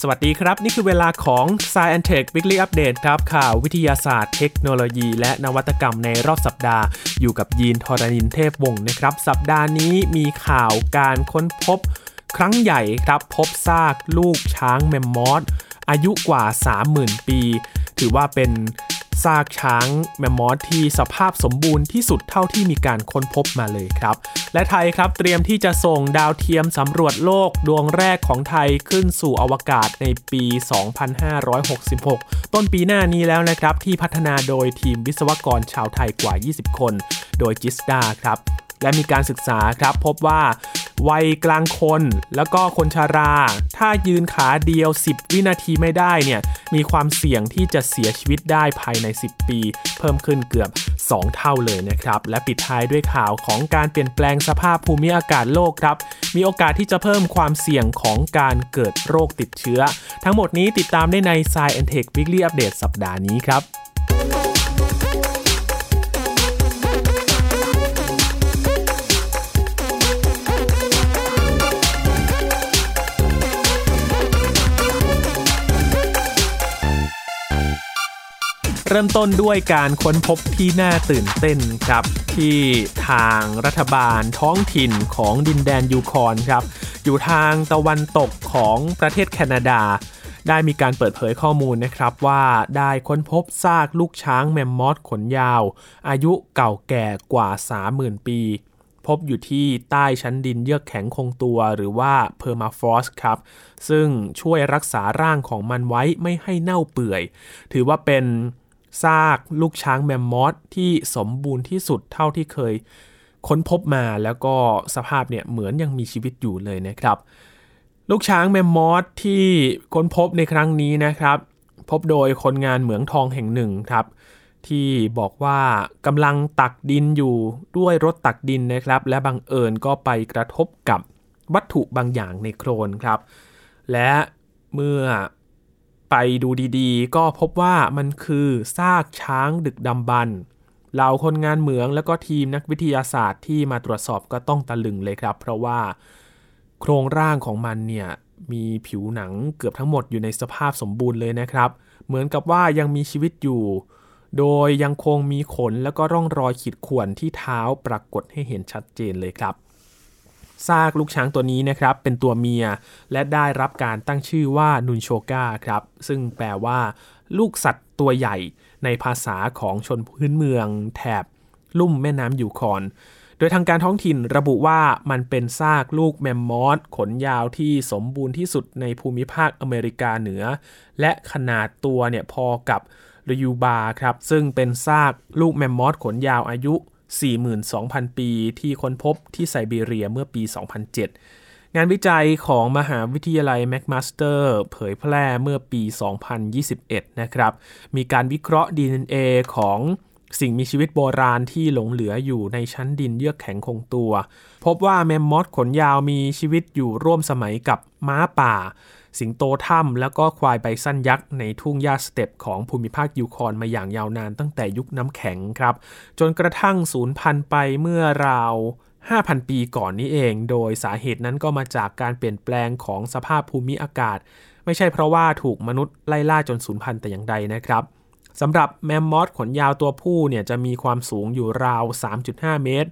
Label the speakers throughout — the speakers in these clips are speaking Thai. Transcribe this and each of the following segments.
Speaker 1: สวัสดีครับ นี่คือเวลาของ Science Tech Weekly Update ครับข่าววิทยาศาสตร์เทคโนโลยี และนวัตกรรมในรอบสัปดาห์ อยู่กับยีนทรณินเทพวงศ์นะครับ สัปดาห์นี้มีข่าวการค้นพบ ครั้งใหญ่ครับพบซากลูกช้างแมมมอสอายุกว่า 30,000 ปี ถือว่าเป็น ซากช้างแมมมอสที่สภาพสมบูรณ์ที่สุดเท่าที่มีการค้นพบมาเลยครับ และไทยครับเตรียมที่จะส่งดาวเทียมสำรวจโลกดวงแรกของไทยขึ้นสู่อวกาศในปี 2566 ต้นปีหน้านี้แล้วนะครับที่พัฒนาโดยทีมวิศวกรชาวไทยกว่า 20 คน โดยจิสดาครับ และมีการศึกษาครับพบว่า วัยกลางคน แล้วก็คนชารา ถ้ายืนขาเดียว 10 วินาทีไม่ได้เนี่ยมีความเสี่ยงที่จะเสียชีวิตได้ภายใน 10 ปี เพิ่มขึ้นเกือบ 2 เท่าเลยนะครับ และปิดท้ายด้วยข่าวของการเปลี่ยนแปลงสภาพภูมิอากาศโลกครับ มีโอกาสที่จะเพิ่มความเสี่ยงของการเกิดโรคติดเชื้อ ทั้งหมดนี้ติดตามได้ใน s c i e n Tech Weekly Update สัปดาห์นี้ครับ เริ่มต้นด้วยการค้นพบที่น่าตื่นเต้นครับ ที่ทางรัฐบาลท้องถิ่นของดินแดนยูคอนครับ อยู่ทางตะวันตกของประเทศแคนาดา ได้มีการเปิดเผยข้อมูลนะครับว่าได้ค้นพบซากลูกช้างแมมมอสขนยาว อายุเก่าแก่กว่า 30,000 ปี พบอยู่ที่ใต้ชั้นดินเยือกแข็งคงตัวหรือว่า permafrost ครับ ซึ่งช่วยรักษาร่างของมันไว้ไม่ให้เน่าเปื่อย ถือว่าเป็น ซากลูกช้างแมมมอสที่สมบูรณ์ที่สุดเท่าที่เคยค้นพบมาแล้วก็สภาพเนี่ยเหมือนยังมีชีวิตอยู่เลยนะครับ ลูกช้างแมมมอสที่ค้นพบในครั้งนี้นะครับ พบโดยคนงานเหมืองทองแห่งหนึ่งครับ ที่บอกว่ากำลังตักดินอยู่ด้วยรถตักดินนะครับ และบังเอิญก็ไปกระทบกับวัตถุบางอย่างในโครนครับ และเมื่อ ไปดูดีๆ ก็พบว่ามันคือซากช้างดึกดำบรรเหล่าคนงานเหมืองแล้วก็ทีมนักวิทยาศาสตร์ที่มาตรวจสอบก็ต้องตะลึงเลยครับ เพราะว่าโครงร่างของมันเนี่ยมีผิวหนังเกือบทั้งหมดอยู่ในสภาพสมบูรณ์เลยนะครับ เหมือนกับว่ายังมีชีวิตอยู่ โดยยังคงมีขนแล้วก็ร่องรอยขีดข่วนที่เท้าปรากฏให้เห็นชัดเจนเลยครับ ซากลูกช้างตัวนี้นะครับเป็นตัวเมียและได้รับการตั้งชื่อว่านุนโชกาครับซึ่งแปลว่า ลูกสัตว์ตัวใหญ่ในภาษาของชนพื้นเมือง แถบลุ่มแม่น้ำยูคอนโดยทางการท้องถิ่นระบุว่ามันเป็นซากลูกแมมมอสขนยาวที่สมบูรณ์ที่สุดในภูมิภาคอเมริกาเหนือ และขนาดตัวเนี่ยพอกับรยูบาครับซึ่งเป็นซากลูกแมมมอสขนยาวอายุ 42,000 ปีที่ค้นพบที่ไซบีเรียเมื่อปี 2007 งานวิจัยของมหาวิทยาลัยแมคมาสเตอร์เผยแพร่เมื่อปี 2021 นะครับ มีการวิเคราะห์ DNA ของสิ่งมีชีวิตโบราณที่หลงเหลืออยู่ในชั้นดินเยือกแข็งคงตัว พบว่าแมมมอสขนยาวมีชีวิตอยู่ร่วมสมัยกับม้าป่า สิงโตถ้ำแล้วก็ควายไบซันยักษ์ในทุ่งหญ้าสเตปป์ของภูมิภาคยูคอนมาอย่างยาวนานตั้งแต่ยุคน้ำแข็งครับ จนกระทั่งสูญพันธุ์ไปเมื่อราว5,000 ปีก่อนนี้เอง โดยสาเหตุนั้นก็มาจากการเปลี่ยนแปลงของสภาพภูมิอากาศ ไม่ใช่เพราะว่าถูกมนุษย์ไล่ล่าจนสูญพันธุ์แต่อย่างใดนะครับสำหรับแมมมอสขนยาวตัวผู้เนี่ยจะมีความสูงอยู่ราว 3.5 เมตร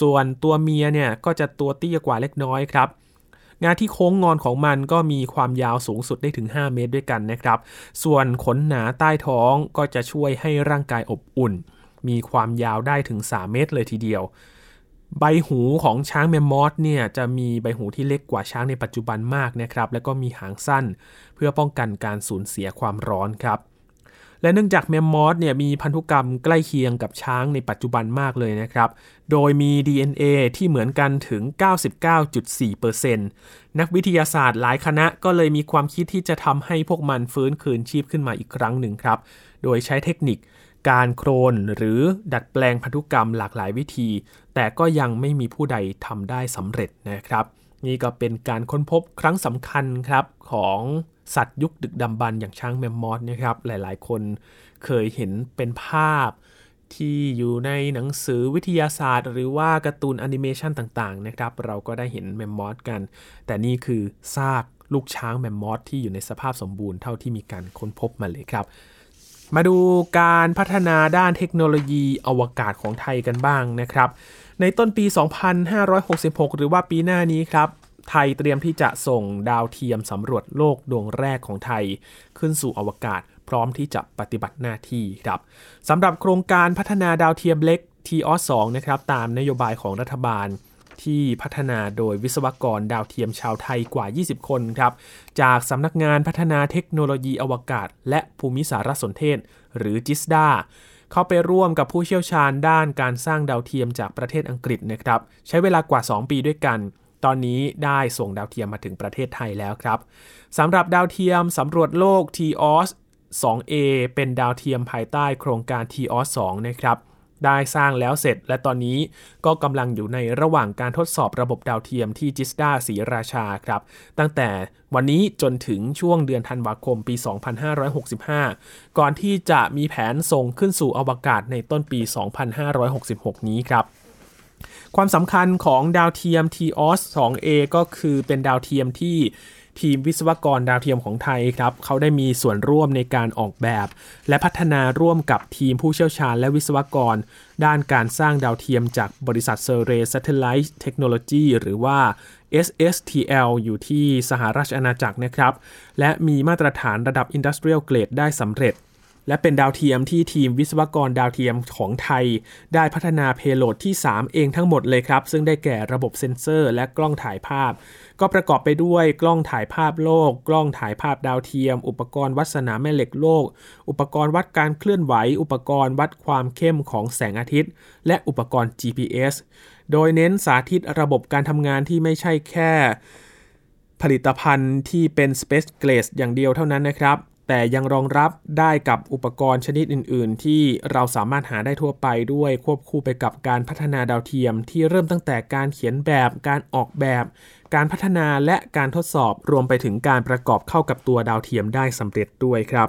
Speaker 1: ส่วนตัวเมียเนี่ยก็จะตัวเตี้ยกว่าเล็กน้อยครับ งาที่โค้งงอนของมันก็มีความยาวสูงสุดได้ถึง 5 เมตรด้วยกันนะครับ ส่วนขนหนาใต้ท้องก็จะช่วยให้ร่างกายอบอุ่น มีความยาวได้ถึง 3 เมตรเลยทีเดียว ใบหูของช้างแมมมอสเนี่ยจะมีใบหูที่เล็กกว่าช้างในปัจจุบันมากนะครับ และก็มีหางสั้น เพื่อป้องกันการสูญเสียความร้อนครับ และเนื่องจากแมมมอสเนี่ยมีพันธุกรรมใกล้เคียงกับช้างในปัจจุบันมากเลยนะครับ โดยมี DNA ที่เหมือนกันถึง 99.4%นักวิทยาศาสตร์หลายคณะก็เลยมีความคิดที่จะทำให้พวกมันฟื้นคืนชีพขึ้นมาอีกครั้งหนึ่งครับ โดยใช้เทคนิคการโคลนหรือดัดแปลงพันธุกรรมหลากหลายวิธี แต่ก็ยังไม่มีผู้ใดทำได้สำเร็จนะครับ นี่ก็เป็นการค้นพบครั้งสำคัญครับของสัตว์ยุคดึกดำบรรพ์อย่างช้างแมมมอธนะครับหลายๆ คนเคยเห็นเป็นภาพที่อยู่ในหนังสือวิทยาศาสตร์ หรือว่าการ์ตูนแอนิเมชันต่างๆนะครับเราก็ได้เห็นแมมมอธกัน แต่นี่คือซากลูกช้างแมมมอสที่อยู่ในสภาพสมบูรณ์เท่าที่มีการค้นพบมาเลยครับ มาดูการพัฒนาด้านเทคโนโลยีอวกาศของไทยกันบ้างนะครับ ในต้นปี 2566 หรือว่าปีหน้านี้ครับ ไทยเตรียมที่จะส่งดาวเทียมสำรวจโลกดวงแรกของไทย ขึ้นสู่อวกาศ พร้อมที่จะปฏิบัติหน้าที่ครับสำหรับโครงการพัฒนาดาวเทียมเล็ก t o 2นะครับ ตามนโยบายของรัฐบาลที่พัฒนาโดยวิศวกรดาวเทียมชาวไทยกว่า 20 คนครับ จากสำนักงานพัฒนาเทคโนโลยีอวกาศ และภูมิสารสนเทศ หรือจิสดา เข้าไปร่วมกับผู้เชี่ยวชาญด้านการสร้างดาวเทียมจากประเทศอังกฤษนะครับ ใช้เวลากว่า 2 ปีด้วยกัน ตอนนี้ได้ส่งดาวเทียมมาถึงประเทศไทยแล้วครับสำหรับดาวเทียมสำรวจโลก TOS 2A เป็นดาวเทียมภายใต้โครงการ TOS 2นะครับ ได้สร้างแล้วเสร็จ และตอนนี้ก็กำลังอยู่ในระหว่างการทดสอบระบบดาวเทียมที่จิสดาศรีราชาครับ ตั้งแต่วันนี้จนถึงช่วงเดือนธันวาคมปี 2565 ก่อนที่จะมีแผนส่งขึ้นสู่อวกาศในต้นปี 2566 นี้ครับ ความสำคัญของดาวเทียม TOS 2A ก็คือเป็นดาวเทียมที่ทีมวิศวกรดาวเทียมของไทยครับเขาได้มีส่วนร่วมในการออกแบบ และพัฒนาร่วมกับทีมผู้เชี่ยวชาญและวิศวกร ด้านการสร้างดาวเทียมจากบริษัทเซอร์เรย์ Satellite Technology หรือว่า SSTL อยู่ที่สหราชอาณาจักรนะครับ และมีมาตรฐานระดับ Industrial Grade ได้สำเร็จ และเป็นดาวเทียมที่ทีมวิศวกรดาวเทียมของไทย ได้พัฒนา payload ที่ 3 เองทั้งหมดเลยครับ ซึ่งได้แก่ระบบเซ็นเซอร์ และกล้องถ่ายภาพ ก็ประกอบไปด้วยกล้องถ่ายภาพโลก กล้องถ่ายภาพดาวเทียม อุปกรณ์วัดสนามแม่เหล็กโลก อุปกรณ์วัดการเคลื่อนไหว อุปกรณ์วัดความเข้มของแสงอาทิตย์ และอุปกรณ์ GPS โดยเน้นสาธิตระบบการทำงานที่ไม่ใช่แค่ ผลิตภัณฑ์ที่เป็น Space Grade อย่างเดียวเท่านั้นนะครับ แต่ยังรองรับได้กับอุปกรณ์ชนิดอื่น ๆ ที่เราสามารถหาได้ทั่วไปด้วยควบคู่ไปกับการพัฒนาดาวเทียม ที่เริ่มตั้งแต่การเขียนแบบ การออกแบบ การพัฒนาและการทดสอบรวมไปถึงการประกอบเข้ากับตัวดาวเทียมได้สำเร็จด้วยครับ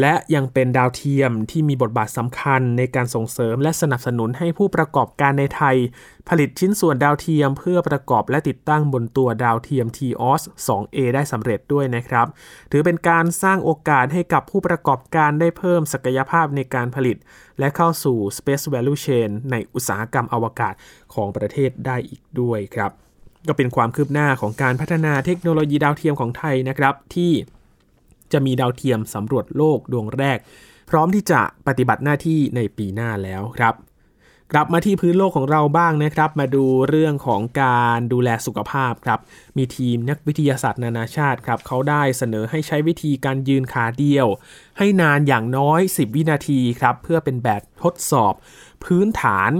Speaker 1: และยังเป็นดาวเทียมที่มีบทบาทสำคัญในการส่งเสริมและสนับสนุนให้ผู้ประกอบการในไทย ผลิตชิ้นส่วนดาวเทียมเพื่อประกอบและติดตั้งบนตัวดาวเทียม TOS 2A ได้สำเร็จด้วยนะครับ ถือเป็นการสร้างโอกาสให้กับผู้ประกอบการได้เพิ่มศักยภาพในการผลิต และเข้าสู่ Space Value Chain ในอุตสาหกรรมอวกาศของประเทศได้อีกด้วยครับ ก็เป็นความคืบหน้าของการพัฒนาเทคโนโลยีดาวเทียมของไทยนะครับที่ จะมีดาวเทียมสำรวจโลกดวงแรก พร้อมที่จะปฏิบัติหน้าที่ในปีหน้าแล้วครับ กลับมาที่พื้นโลกของเราบ้างนะครับ มาดูเรื่องของการดูแลสุขภาพครับ มีทีมนักวิทยาศาสตร์นานาชาติครับเขาได้เสนอให้ใช้วิธีการยืนขาเดียว ให้นานอย่างน้อย 10 วินาทีครับเพื่อเป็นแบบทดสอบ พื้นฐาน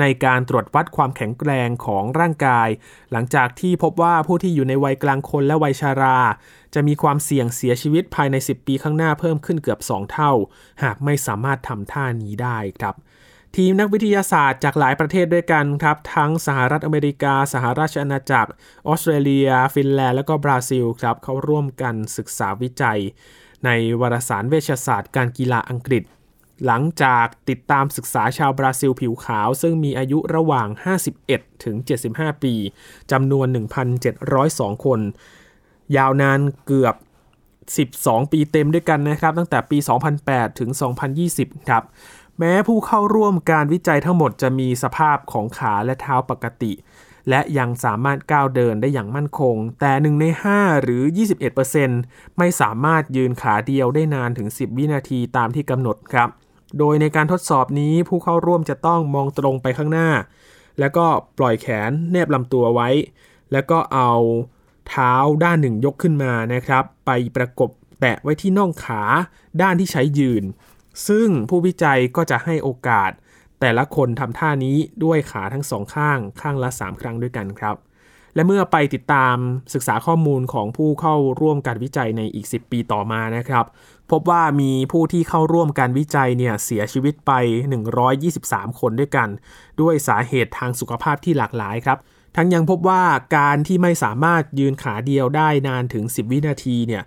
Speaker 1: ในการตรวจวัดความแข็งแกร่งของร่างกาย หลังจากที่พบว่าผู้ที่อยู่ในวัยกลางคนและวัยชารา จะมีความเสี่ยงเสียชีวิตภายใน 10 ปีข้างหน้าเพิ่มขึ้นเกือบ 2 เท่า หากไม่สามารถทำท่านี้ได้ครับทีมนักวิทยาศาสตร์จากหลายประเทศด้วยกันครับ ทั้งสหรัฐอเมริกา สหราชอาณาจักร ออสเตรเลีย ฟินแลนด์ และก็บราซิลครับเขาร่วมกันศึกษาวิจัย ในวารสารเวชศาสตร์การกีฬาอังกฤษ หลังจากติดตามศึกษาชาวบราซิลผิวขาว ซึ่งมีอายุระหว่าง 51 ถึง 75 ปีจำนวน 1,702 คน ยาวนานเกือบ 12 ปีเต็มด้วยกันนะครับ ตั้งแต่ปี 2008 ถึง 2020 ครับ แม้ผู้เข้าร่วมการวิจัยทั้งหมดจะมีสภาพของขาและเท้าปกติ และยังสามารถก้าวเดินได้อย่างมั่นคง แต่ 1 ใน 5 หรือ 21%ไม่สามารถยืนขาเดียวได้นานถึง 10 วินาทีตามที่กำหนดครับ โดยในการทดสอบนี้ผู้เข้าร่วมจะต้องมองตรงไปข้างหน้า แล้วก็ปล่อยแขนแนบลำตัวไว้ แล้วก็เอาเท้าด้านหนึ่งยกขึ้นมานะครับ ไปประกบแตะไว้ที่น่องขาด้านที่ใช้ยืน ซึ่งผู้วิจัยก็จะให้โอกาส แต่ละคนทำท่านี้ด้วยขาทั้งสองข้างข้างละ 3 ครั้งด้วยกันครับ และเมื่อไปติดตามศึกษาข้อมูลของผู้เข้าร่วมการวิจัยในอีก 10 ปีต่อมานะครับ พบว่ามีผู้ที่เข้าร่วมการวิจัยเนี่ยเสียชีวิตไป 123 คนด้วยกัน ด้วยสาเหตุทางสุขภาพที่หลากหลายครับ ทั้งยังพบว่าการที่ไม่สามารถยืนขาเดียวได้นานถึง 10 วินาทีเนี่ย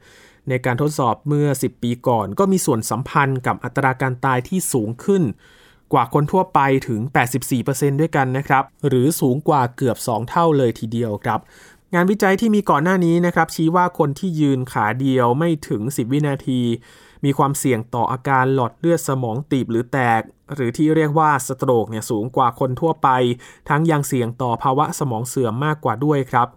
Speaker 1: ในการทดสอบเมื่อ 10 ปีก่อน ก็มีส่วนสัมพันธ์กับอัตราการตายที่สูงขึ้น กว่าคนทั่วไปถึง 84%ด้วยกันนะครับ หรือสูงกว่าเกือบ 2 เท่าเลยทีเดียวครับ งานวิจัยที่มีก่อนหน้านี้นะครับ ชี้ว่าคนที่ยืนขาเดียวไม่ถึง 10 วินาที มีความเสี่ยงต่ออาการหลอดเลือดสมองตีบหรือแตก หรือที่เรียกว่าสโตรกเนี่ยสูงกว่าคนทั่วไป ทั้งยังเสี่ยงต่อภาวะสมองเสื่อมมากกว่าด้วยครับ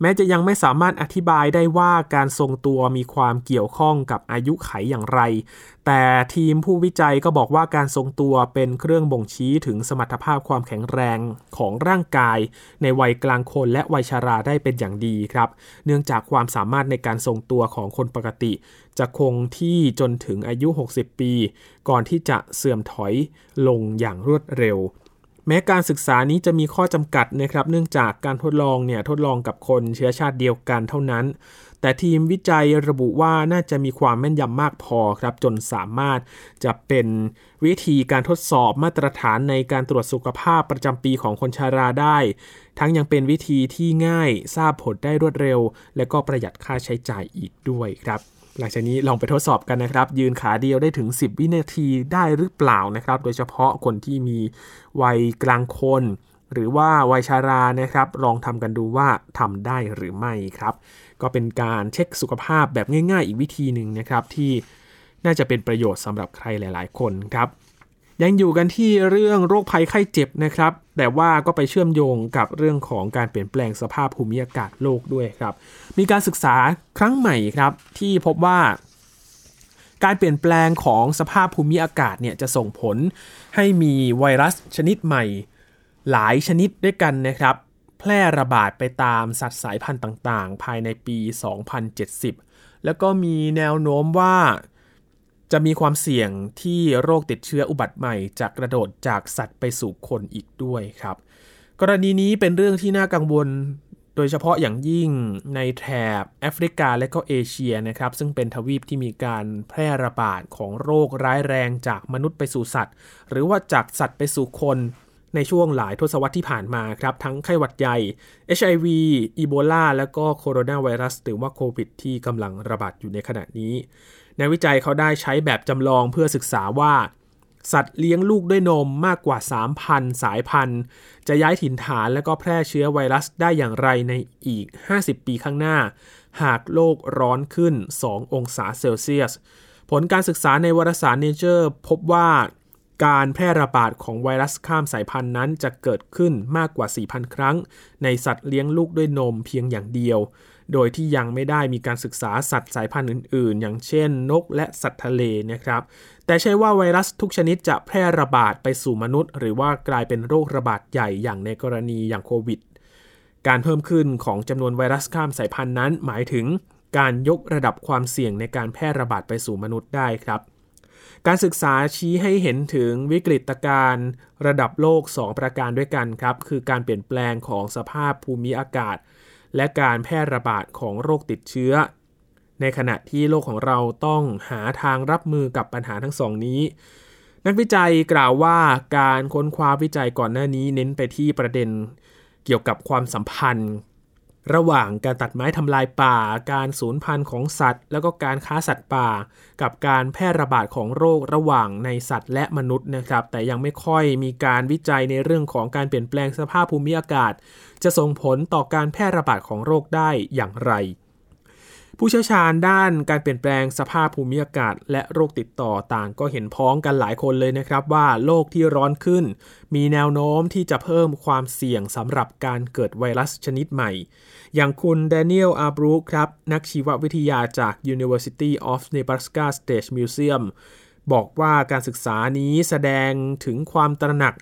Speaker 1: แม้จะยังไม่สามารถอธิบายได้ว่าการทรงตัวมีความเกี่ยวข้องกับอายุไขอย่างไร แต่ทีมผู้วิจัยก็บอกว่าการทรงตัวเป็นเครื่องบ่งชี้ถึงสมรรถภาพความแข็งแรงของร่างกาย ในวัยกลางคนและวัยชาราได้เป็นอย่างดีครับ เนื่องจากความสามารถในการทรงตัวของคนปกติ จะคงที่จนถึงอายุ 60 ปี ก่อนที่จะเสื่อมถอยลงอย่างรวดเร็ว แม้การศึกษานี้จะมีข้อจำกัดนะครับ เนื่องจากการทดลองเนี่ยทดลองกับคนเชื้อชาติเดียวกันเท่านั้น แต่ทีมวิจัยระบุว่าน่าจะมีความแม่นยำมากพอครับ จนสามารถจะเป็นวิธีการทดสอบมาตรฐานในการตรวจสุขภาพประจำปีของคนชาราได้ ทั้งยังเป็นวิธีที่ง่ายทราบผลได้รวดเร็ว และก็ประหยัดค่าใช้จ่ายอีกด้วยครับ หลังจากนี้ลองไปทดสอบกันนะครับ ยืนขาเดียวได้ถึง 10 วินาทีได้หรือเปล่านะครับ โดยเฉพาะคนที่มีวัยกลางคน หรือว่าวัยชารานะครับ ลองทำกันดูว่าทำได้หรือไม่ครับ ก็เป็นการเช็คสุขภาพแบบง่าย ๆ อีกวิธีหนึ่งนะครับที่น่าจะเป็นประโยชน์สำหรับใครหลาย ๆ คนครับ ยังอยู่กันที่เรื่องโรคภัยไข้เจ็บนะครับ แต่ว่าก็ไปเชื่อมโยงกับเรื่องของการเปลี่ยนแปลงสภาพภูมิอากาศโลกด้วยครับ มีการศึกษาครั้งใหม่ครับที่พบว่าการเปลี่ยนแปลงของสภาพภูมิอากาศเนี่ยจะส่งผลให้มีไวรัสชนิดใหม่ หลายชนิดด้วยกันนะครับ แพร่ระบาดไปตามสัตว์สายพันธุ์ต่างๆ ภายในปี 2070 แล้วก็มีแนวโน้มว่า จะมีความเสี่ยงที่โรคติดเชื้ออุบัติใหม่จะกระโดดจากสัตว์ไปสู่คนอีกด้วยครับ กรณีนี้เป็นเรื่องที่น่ากังวลโดยเฉพาะอย่างยิ่งในแถบแอฟริกาและก็เอเชียนะครับ ซึ่งเป็นทวีปที่มีการแพร่ระบาดของโรคร้ายแรงจากมนุษย์ไปสู่สัตว์ หรือว่าจากสัตว์ไปสู่คนในช่วงหลายทศวรรษที่ผ่านมาครับ ทั้งไข้หวัดใหญ่ HIV อีโบลาและก็โคโรนาไวรัส หรือว่าโควิดที่กำลังระบาดอยู่ในขณะนี้ นักวิจัยเขาได้ใช้แบบจำลองเพื่อศึกษาว่า สัตว์เลี้ยงลูกด้วยนมมากกว่า 3,000 สายพันธุ์ จะย้ายถิ่นฐานและก็แพร่เชื้อไวรัสได้อย่างไรในอีก 50 ปีข้างหน้า หากโลกร้อนขึ้น 2 องศาเซลเซียส ผลการศึกษาในวารสาร Nature พบว่าการแพร่ระบาดของไวรัสข้ามสายพันธุ์นั้นจะเกิดขึ้นมากกว่า 4,000 ครั้ง ในสัตว์เลี้ยงลูกด้วยนมเพียงอย่างเดียว โดยที่ยังไม่ได้มีการศึกษาสัตว์สายพันธุ์อื่น ๆ อย่างเช่น นกและสัตว์ทะเลนะครับ แต่ใช่ว่าไวรัสทุกชนิดจะแพร่ระบาดไปสู่มนุษย์ หรือว่ากลายเป็นโรคระบาดใหญ่อย่างในกรณีอย่างโควิด การเพิ่มขึ้นของจำนวนไวรัสข้ามสายพันธุ์นั้น หมายถึงการยกระดับความเสี่ยงในการแพร่ระบาดไปสู่มนุษย์ได้ครับการศึกษาชี้ให้เห็นถึงวิกฤตการณ์ระดับโลก 2 ประการด้วยกันครับ คือการเปลี่ยนแปลงของสภาพภูมิอากาศ และการแพร่ระบาดของโรคติดเชื้อ ในขณะที่โลกของเราต้องหาทางรับมือกับปัญหาทั้งสองนี้ นักวิจัยกล่าวว่าการค้นคว้าวิจัยก่อนหน้านี้เน้นไปที่ประเด็นเกี่ยวกับความสัมพันธ์ ระหว่างการตัดไม้ทำลายป่า การสูญพันธุ์ของสัตว์ แล้วก็การค้าสัตว์ป่า กับการแพร่ระบาดของโรคระหว่างในสัตว์และมนุษย์นะครับ แต่ยังไม่ค่อยมีการวิจัยในเรื่องของการเปลี่ยนแปลงสภาพภูมิอากาศ จะส่งผลต่อการแพร่ระบาดของโรคได้อย่างไร ผู้เชี่ยวชาญด้านการเปลี่ยนแปลงสภาพภูมิอากาศ และโรคติดต่อต่างก็เห็นพ้องกันหลายคนเลยนะครับว่าโลกที่ร้อนขึ้น มีแนวโน้มที่จะเพิ่มความเสี่ยงสำหรับการเกิดไวรัสชนิดใหม่ อย่างคุณแดเนียลอาบรูครับ นักชีววิทยาจาก University of Nebraska State Museum บอกว่าการศึกษานี้แสดงถึงความตระหนัก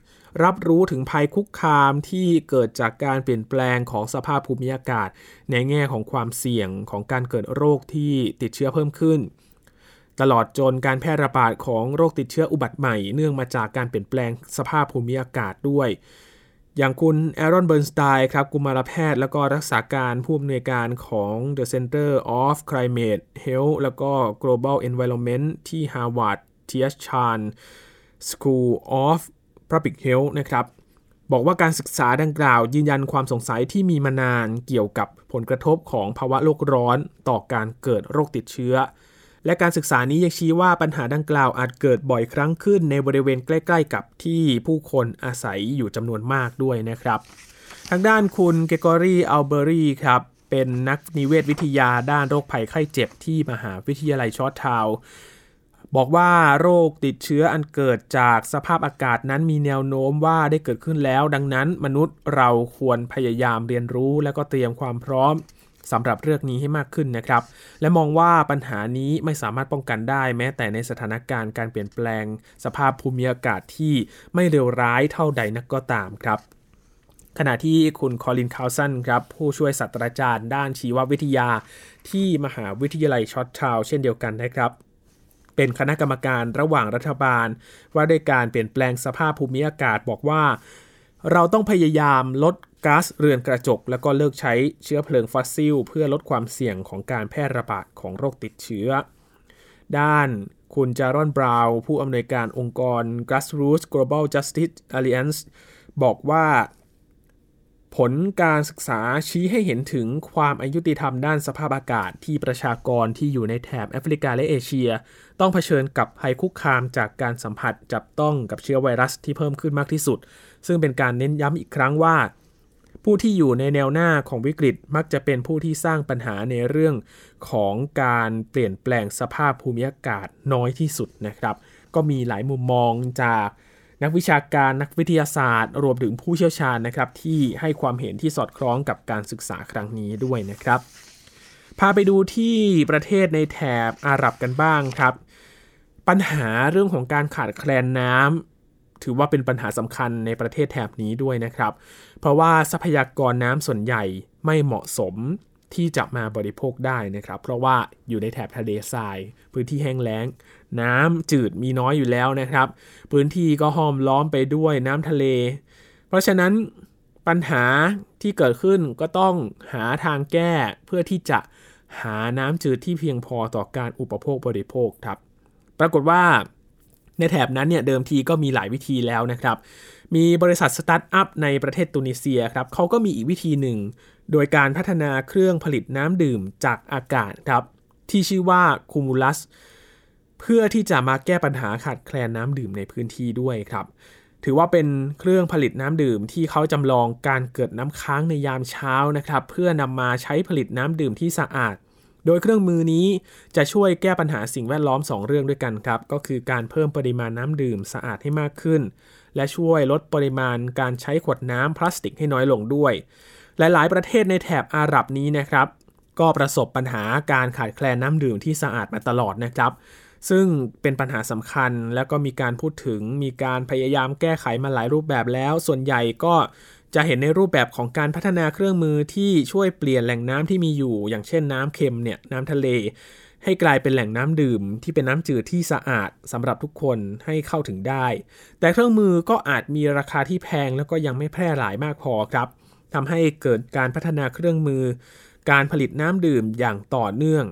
Speaker 1: รับรู้ถึงภัยคุกคามที่เกิดจากการเปลี่ยนแปลงของสภาพภูมิอากาศ ในแง่ของความเสี่ยงของการเกิดโรคที่ติดเชื้อเพิ่มขึ้น ตลอดจนการแพร่ระบาดของโรคติดเชื้ออุบัติใหม่ เนื่องมาจากการเปลี่ยนแปลงสภาพภูมิอากาศด้วยอย่างคุณแอรอนเบิร์นสไตน์ครับกุมารแพทย์ แล้วก็รักษาการผู้อำนวยการของ The Center of Climate Health แล้วก็ Global Environment ที่ Harvard t h Chan School of Public Health นะครับบอกว่าการศึกษาดังกล่าวยืนยันความสงสัยที่มีมานานเกี่ยวกับผลกระทบของภาวะโลกร้อนต่อการเกิดโรคติดเชื้อ และการศึกษานี้ยังชี้ว่าปัญหาดังกล่าวอาจเกิดบ่อยครั้งขึ้นในบริเวณใกล้ ๆ กับที่ผู้คนอาศัยอยู่จำนวนมากด้วยนะครับ ทางด้านคุณเกกอรี่อัลเบอรี่ครับเป็นนักนิเวศวิทยาด้านโรคภัยไข้เจ็บที่มหาวิทยาลัยชอตทาวน์ บอกว่าโรคติดเชื้ออันเกิดจากสภาพอากาศนั้นมีแนวโน้มว่าได้เกิดขึ้นแล้ว ดังนั้นมนุษย์เราควรพยายามเรียนรู้และก็เตรียมความพร้อมสำหรับเรื่องนี้ให้มากขึ้นนะครับ และมองว่าปัญหานี้ไม่สามารถป้องกันได้แม้แต่ในสถานการณ์การเปลี่ยนแปลง สภาพภูมิอากาศที่ไม่เลวร้ายเท่าใดนักก็ตามครับขณะที่คุณคอลินคาร์ลสันครับผู้ช่วยศาสตราจารย์ด้านชีววิทยา ที่มหาวิทยาลัยจอร์จทาวน์เช่นเดียวกันนะครับ เป็นคณะกรรมการระหว่างรัฐบาล ว่าด้วยการเปลี่ยนแปลงสภาพภูมิอากาศบอกว่า เราต้องพยายามลดก๊าซเรือนกระจก แล้วก็เลิกใช้เชื้อเพลิงฟอสซิล เพื่อลดความเสี่ยงของการแพร่ระบาดของโรคติดเชื้อ ด้านคุณจารอนบราวน์ผู้อำนวยการองค์กร Grassroots Global Justice Alliance บอกว่า ผลการศึกษาชี้ให้เห็นถึงความอายุติธรรมด้านสภาพอากาศที่ประชากรที่อยู่ในแถบแอฟริกาและเอเชีย ต้องเผชิญกับภัยคุกคามจากการสัมผัสจับต้องกับเชื้อไวรัสที่เพิ่มขึ้นมากที่สุด ซึ่งเป็นการเน้นย้ำอีกครั้งว่า ผู้ที่อยู่ในแนวหน้าของวิกฤตมักจะเป็นผู้ที่สร้างปัญหาในเรื่องของการเปลี่ยนแปลงสภาพภูมิอากาศน้อยที่สุดนะครับ ก็มีหลายมุมมองจาก นักวิชาการนักวิทยาศาสตร์ รวมถึงผู้เชี่ยวชาญนะครับที่ให้ความเห็นที่สอดคล้องกับการศึกษาครั้งนี้ด้วยนะครับ พาไปดูที่ประเทศในแถบอาหรับกันบ้างครับ ปัญหาเรื่องของการขาดแคลนน้ำถือว่าเป็นปัญหาสำคัญในประเทศแถบนี้ด้วยนะครับ เพราะว่าทรัพยากรน้ำส่วนใหญ่ไม่เหมาะสม ที่จะมาบริโภคได้นะครับ เพราะว่าอยู่ในแถบทะเลทราย พื้นที่แห้งแล้ง น้ำจืดมีน้อยอยู่แล้วนะครับ พื้นที่ก็ห้อมล้อมไปด้วยน้ำทะเล เพราะฉะนั้นปัญหาที่เกิดขึ้นก็ต้องหาทางแก้เพื่อที่จะหาน้ำจืดที่เพียงพอต่อการอุปโภคบริโภคครับ ปรากฏว่าในแถบนั้นเนี่ยเดิมทีก็มีหลายวิธีแล้วนะครับ มีบริษัทสตาร์ทอัพในประเทศตุนิเซียครับเขาก็มีอีกวิธีหนึ่ง โดยการพัฒนาเครื่องผลิตน้ำดื่มจากอากาศครับ ที่ชื่อว่า Kumulus เพื่อที่จะมาแก้ปัญหาขาดแคลนน้ำดื่มในพื้นที่ด้วยครับ ถือว่าเป็นเครื่องผลิตน้ำดื่มที่เขาจำลองการเกิดน้ำค้างในยามเช้านะครับ เพื่อนำมาใช้ผลิตน้ำดื่มที่สะอาด โดยเครื่องมือนี้จะช่วยแก้ปัญหาสิ่งแวดล้อม 2 เรื่องด้วยกันครับ ก็คือการเพิ่มปริมาณน้ำดื่มสะอาดให้มากขึ้น และช่วยลดปริมาณการใช้ขวดน้ำพลาสติกให้น้อยลงด้วย หลายๆ ประเทศในแถบอาหรับนี้นะครับ ก็ประสบปัญหาการขาดแคลนน้ำดื่มที่สะอาดมาตลอดนะครับ ซึ่งเป็นปัญหาสำคัญแล้วก็มีการพูดถึงมีการพยายามแก้ไขมาหลายรูปแบบแล้ว ส่วนใหญ่ก็จะเห็นในรูปแบบของการพัฒนาเครื่องมือที่ช่วยเปลี่ยนแหล่งน้ำที่มีอยู่ อย่างเช่นน้ำเค็มเนี่ยน้ำทะเล ให้กลายเป็นแหล่งน้ำดื่ม ที่เป็นน้ำจืดที่สะอาดสำหรับทุกคนให้เข้าถึงได้ แต่เครื่องมือก็อาจมีราคาที่แพงแล้วก็ยังไม่แพร่หลายมากพอครับ ทำให้เกิดการพัฒนาเครื่องมือ การผลิตน้ำดื่มอย่างต่อเนื่อง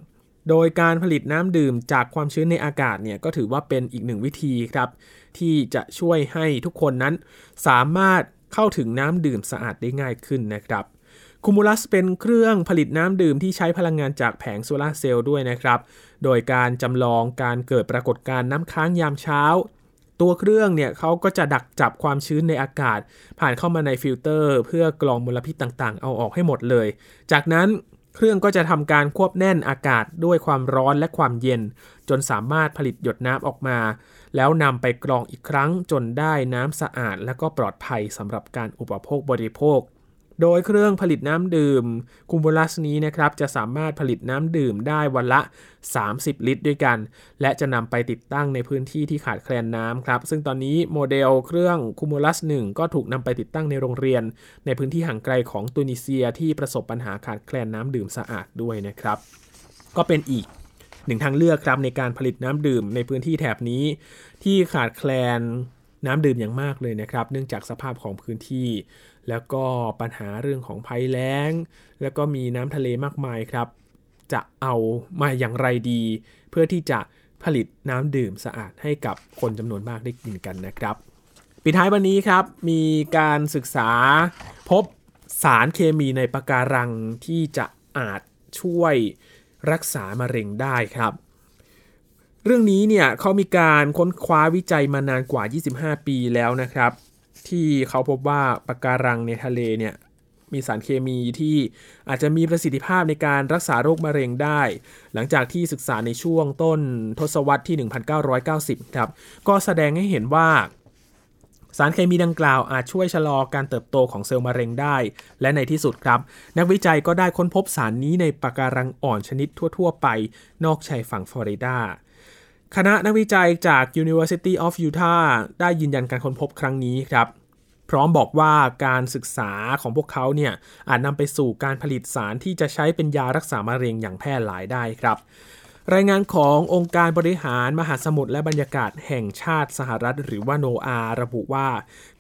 Speaker 1: โดยการผลิตน้ำดื่มจากความชื้นในอากาศเนี่ยก็ถือว่าเป็นอีกหนึ่งวิธีครับ ที่จะช่วยให้ทุกคนนั้น สามารถเข้าถึงน้ำดื่มสะอาดได้ง่ายขึ้นนะครับคูมูลัสเป็นเครื่องผลิตน้ำดื่มที่ใช้พลังงานจากแผงโซลาร์เซลล์ด้วยนะครับ โดยการจำลองการเกิดปรากฏการณ์น้ำค้างยามเช้า ตัวเครื่องเนี่ยเขาก็จะดักจับความชื้นในอากาศ ผ่านเข้ามาในฟิลเตอร์ เพื่อกรองมลพิษต่างๆ เอาออกให้หมดเลย จากนั้นเครื่องก็จะทำการควบแน่นอากาศด้วยความร้อนและความเย็น จนสามารถผลิตหยดน้ำออกมา แล้วนำไปกรองอีกครั้งจนได้น้ำสะอาด และก็ปลอดภัยสำหรับการอุปโภคบริโภค โดยเครื่องผลิตน้ำดื่มคูมูลัสนี้นะครับจะสามารถผลิตน้ำดื่มได้วันละ 30 ลิตรด้วยกัน และจะนำไปติดตั้งในพื้นที่ที่ขาดแคลนน้ำครับ ซึ่งตอนนี้โมเดลเครื่องคูมูลัส1ก็ถูกนำไปติดตั้งในโรงเรียน ในพื้นที่ห่างไกลของตุนิเซียที่ประสบปัญหาขาดแคลนน้ำดื่มสะอาดด้วยนะครับ ก็เป็นอีกหนึ่งทางเลือกครับในการผลิตน้ำดื่มในพื้นที่แถบนี้ ที่ขาดแคลน น้ำดื่มอย่างมากเลยนะครับ เนื่องจากสภาพของพื้นที่ แล้วก็ปัญหาเรื่องของภัยแล้ง แล้วก็มีน้ำทะเลมากมายครับ จะเอามาอย่างไรดี เพื่อที่จะผลิตน้ำดื่มสะอาดให้กับคนจำนวนมากได้กินกันนะครับ ปิดท้ายวันนี้ครับ มีการศึกษาพบสารเคมีในปะการังที่จะอาจช่วยรักษามะเร็งได้ครับ เรื่องนี้เนี่ยเขามีการค้นคว้าวิจัยมานานกว่า 25 ปีแล้วนะครับ ที่เขาพบว่าปะการังในทะเลเนี่ยมีสารเคมีที่อาจจะมีประสิทธิภาพในการรักษาโรคมะเร็งได้ หลังจากที่ศึกษาในช่วงต้นทศวรรษที่ 1990 ครับ ก็แสดงให้เห็นว่า สารเคมีดังกล่าวอาจช่วยชะลอการเติบโตของเซลล์มะเร็งได้ และในที่สุดครับ นักวิจัยก็ได้ค้นพบสารนี้ในปะการังอ่อนชนิดทั่ว ๆ ไป นอกชายฝั่งฟลอริดา คณะนักวิจัยจาก University of Utah ได้ยืนยันการค้นพบครั้งนี้ครับ พร้อมบอกว่าการศึกษาของพวกเขาเนี่ยอาจนำไปสู่การผลิตสารที่จะใช้เป็นยารักษามะเร็งอย่างแพร่หลายได้ครับ รายงานขององค์การบริหารมหาสมุทรและบรรยากาศแห่งชาติสหรัฐ หรือว่าโนอาระบุว่า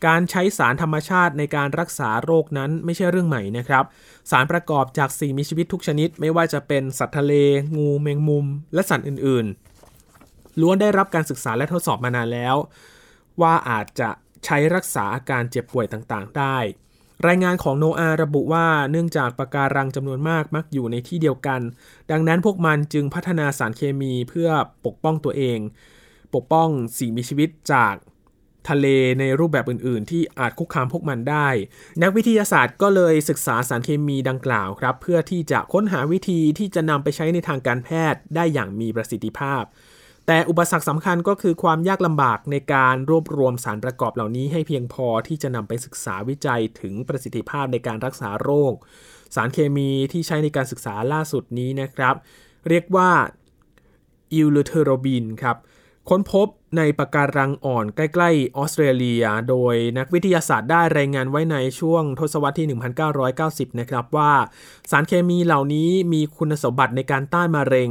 Speaker 1: การใช้สารธรรมชาติในการรักษาโรคนั้นไม่ใช่เรื่องใหม่นะครับ สารประกอบจากสิ่งมีชีวิตทุกชนิด ไม่ว่าจะเป็นสัตว์ทะเล งูแมงมุม และสัตว์อื่นๆ ล้วนได้รับการศึกษาและทดสอบมานานแล้ว ว่าอาจจะใช้รักษาอาการเจ็บป่วยต่างๆ ได้ รายงานของโนอาระบุว่าเนื่องจากปะการังจำนวนมากมักอยู่ในที่เดียวกัน ดังนั้นพวกมันจึงพัฒนาสารเคมีเพื่อปกป้องตัวเอง ปกป้องสิ่งมีชีวิตจากทะเลในรูปแบบอื่น ๆ ที่อาจคุกคามพวกมันได้ นักวิทยาศาสตร์ก็เลยศึกษาสารเคมีดังกล่าวครับ เพื่อที่จะค้นหาวิธีที่จะนำไปใช้ในทางการแพทย์ได้อย่างมีประสิทธิภาพ แต่อุปสรรคสำคัญก็คือความยากลำบากในการรวบรวมสารประกอบเหล่านี้ให้เพียงพอที่จะนำไปศึกษาวิจัยถึงประสิทธิภาพในการรักษาโรค สารเคมีที่ใช้ในการศึกษาล่าสุดนี้นะครับ เรียกว่า eleutherobin ครับค้นพบในปะการังอ่อนใกล้ๆออสเตรเลีย โดยนักวิทยาศาสตร์ได้รายงานไว้ในช่วงทศวรรษที่ 1990 นะครับว่า สารเคมีเหล่านี้มีคุณสมบัติในการต้านมะเร็ง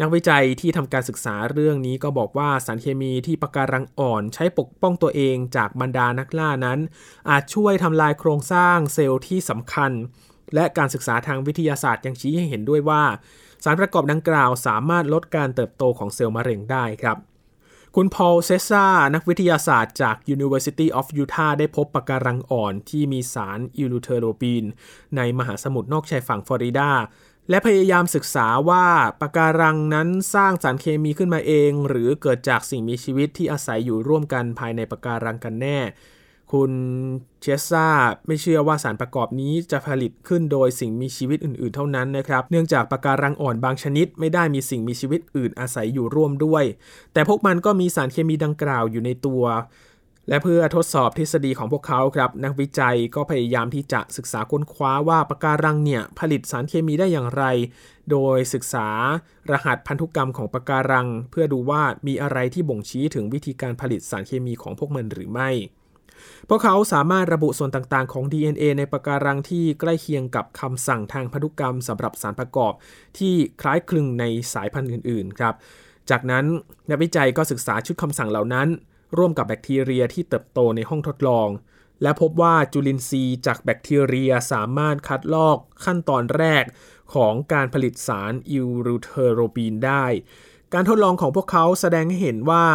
Speaker 1: นักวิจัยที่ทำการศึกษาเรื่องนี้ก็บอกว่าสารเคมีที่ปะการังอ่อนใช้ปกป้องตัวเองจากบรรดานักล่านั้น อาจช่วยทำลายโครงสร้างเซลล์ที่สำคัญ และการศึกษาทางวิทยาศาสตร์ยังชี้ให้เห็นด้วยว่า สารประกอบดังกล่าวสามารถลดการเติบโตของเซลล์มะเร็งได้ครับคุณพอลเซซ่า นักวิทยาศาสตร์จาก University of Utah ได้พบปะการังอ่อนที่มีสาร eleutherobin ในมหาสมุทรนอกชายฝั่งฟลอริดา และพยายามศึกษาว่าปะการังนั้นสร้างสารเคมีขึ้นมาเอง หรือเกิดจากสิ่งมีชีวิตที่อาศัยอยู่ร่วมกันภายในปะการังกันแน่ คุณเชสซาไม่เชื่อว่าสารประกอบนี้จะผลิตขึ้นโดยสิ่งมีชีวิตอื่นๆ เท่านั้นนะครับ เนื่องจากปะการังอ่อนบางชนิดไม่ได้มีสิ่งมีชีวิตอื่นอาศัยอยู่ร่วมด้วย แต่พวกมันก็มีสารเคมีดังกล่าวอยู่ในตัว และเพื่อทดสอบทฤษฎีของพวกเขาครับ นักวิจัยก็พยายามที่จะศึกษาค้นคว้าว่าปะการังเนี่ยผลิตสารเคมีได้อย่างไร โดยศึกษารหัสพันธุกรรมของปะการัง เพื่อดูว่ามีอะไรที่บ่งชี้ถึงวิธีการผลิตสารเคมีของพวกมันหรือไม่ พวกเขาสามารถระบุส่วนต่างๆ ของ DNA ในปะการังที่ใกล้เคียงกับคำสั่งทางพันธุกรรมสำหรับสารประกอบ ที่คล้ายคลึงในสายพันธุ์อื่น ๆ ครับ จากนั้นนักวิจัยก็ศึกษาชุดคำสั่งเหล่านั้น ร่วมกับแบคทีเรียที่เติบโตในห้องทดลอง และพบว่าจุลินทรีย์จากแบคทีเรียสามารถคัดลอกขั้นตอนแรกของการผลิตสารอิรูเทโรบีนได้ การทดลองของพวกเขาแสดงให้เห็นว่า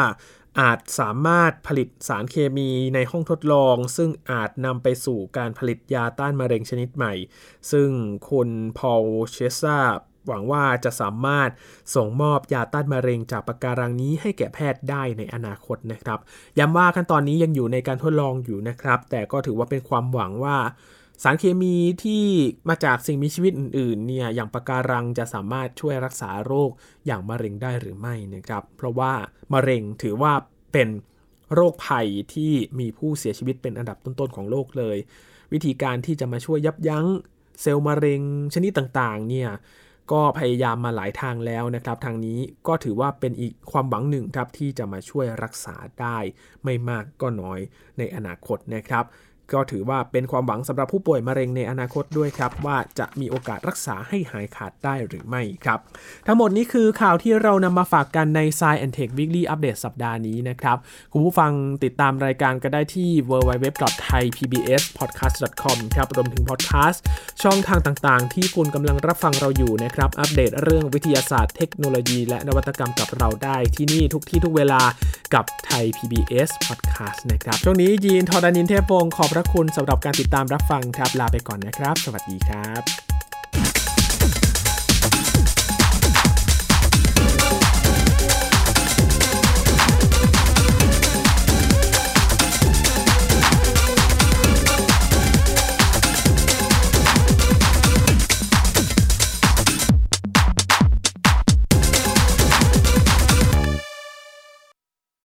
Speaker 1: อาจสามารถผลิตสารเคมีในห้องทดลอง ซึ่งอาจนำไปสู่การผลิตยาต้านมะเร็งชนิดใหม่ ซึ่งคุณพอลเชสซา หวังว่าจะสามารถส่งมอบยาต้านมะเร็งจากปะการังนี้ให้แก่แพทย์ได้ในอนาคตนะครับ ย้ำว่าขั้นตอนนี้ยังอยู่ในการทดลองอยู่นะครับ แต่ก็ถือว่าเป็นความหวังว่าสารเคมีที่มาจากสิ่งมีชีวิตอื่นๆเนี่ยอย่างปะการังจะสามารถช่วยรักษาโรคอย่างมะเร็งได้หรือไม่นะครับ เพราะว่ามะเร็งถือว่าเป็นโรคภัยที่มีผู้เสียชีวิตเป็นอันดับต้นๆของโลกเลย วิธีการที่จะมาช่วยยับยั้งเซลล์มะเร็งชนิดต่างๆเนี่ย ก็พยายามมาหลายทางแล้วนะครับ ทางนี้ก็ถือว่าเป็นอีกความหวังหนึ่งครับที่จะมาช่วยรักษาได้ไม่มากก็น้อยในอนาคตนะครับ ก็ถือว่าเป็นความหวังสำหรับผู้ป่วยมะเร็งในอนาคตด้วยครับ ว่าจะมีโอกาสรักษาให้หายขาดได้หรือไม่ครับ ทั้งหมดนี้คือข่าวที่เรานำมาฝากกันใน Science and Tech Weekly Update สัปดาห์นี้นะครับ คุณผู้ฟังติดตามรายการก็ได้ที่ www.thaipbspodcast.com ครับรวมถึงพอดแคสต์ช่องทางต่างๆ ที่คุณกำลังรับฟังเราอยู่นะครับ อัปเดตเรื่องวิทยาศาสตร์เทคโนโลยี และนวัตกรรมกับเราได้ที่นี่ทุกที่ทุกเวลากับไทย PBS Podcast นะครับช่วงนี้ยีนทอดานินเทพวงศ์ขอบพระคุณสำหรับการติดตามรับฟังครับ ลาไปก่อนนะครับ สวัสดีครับ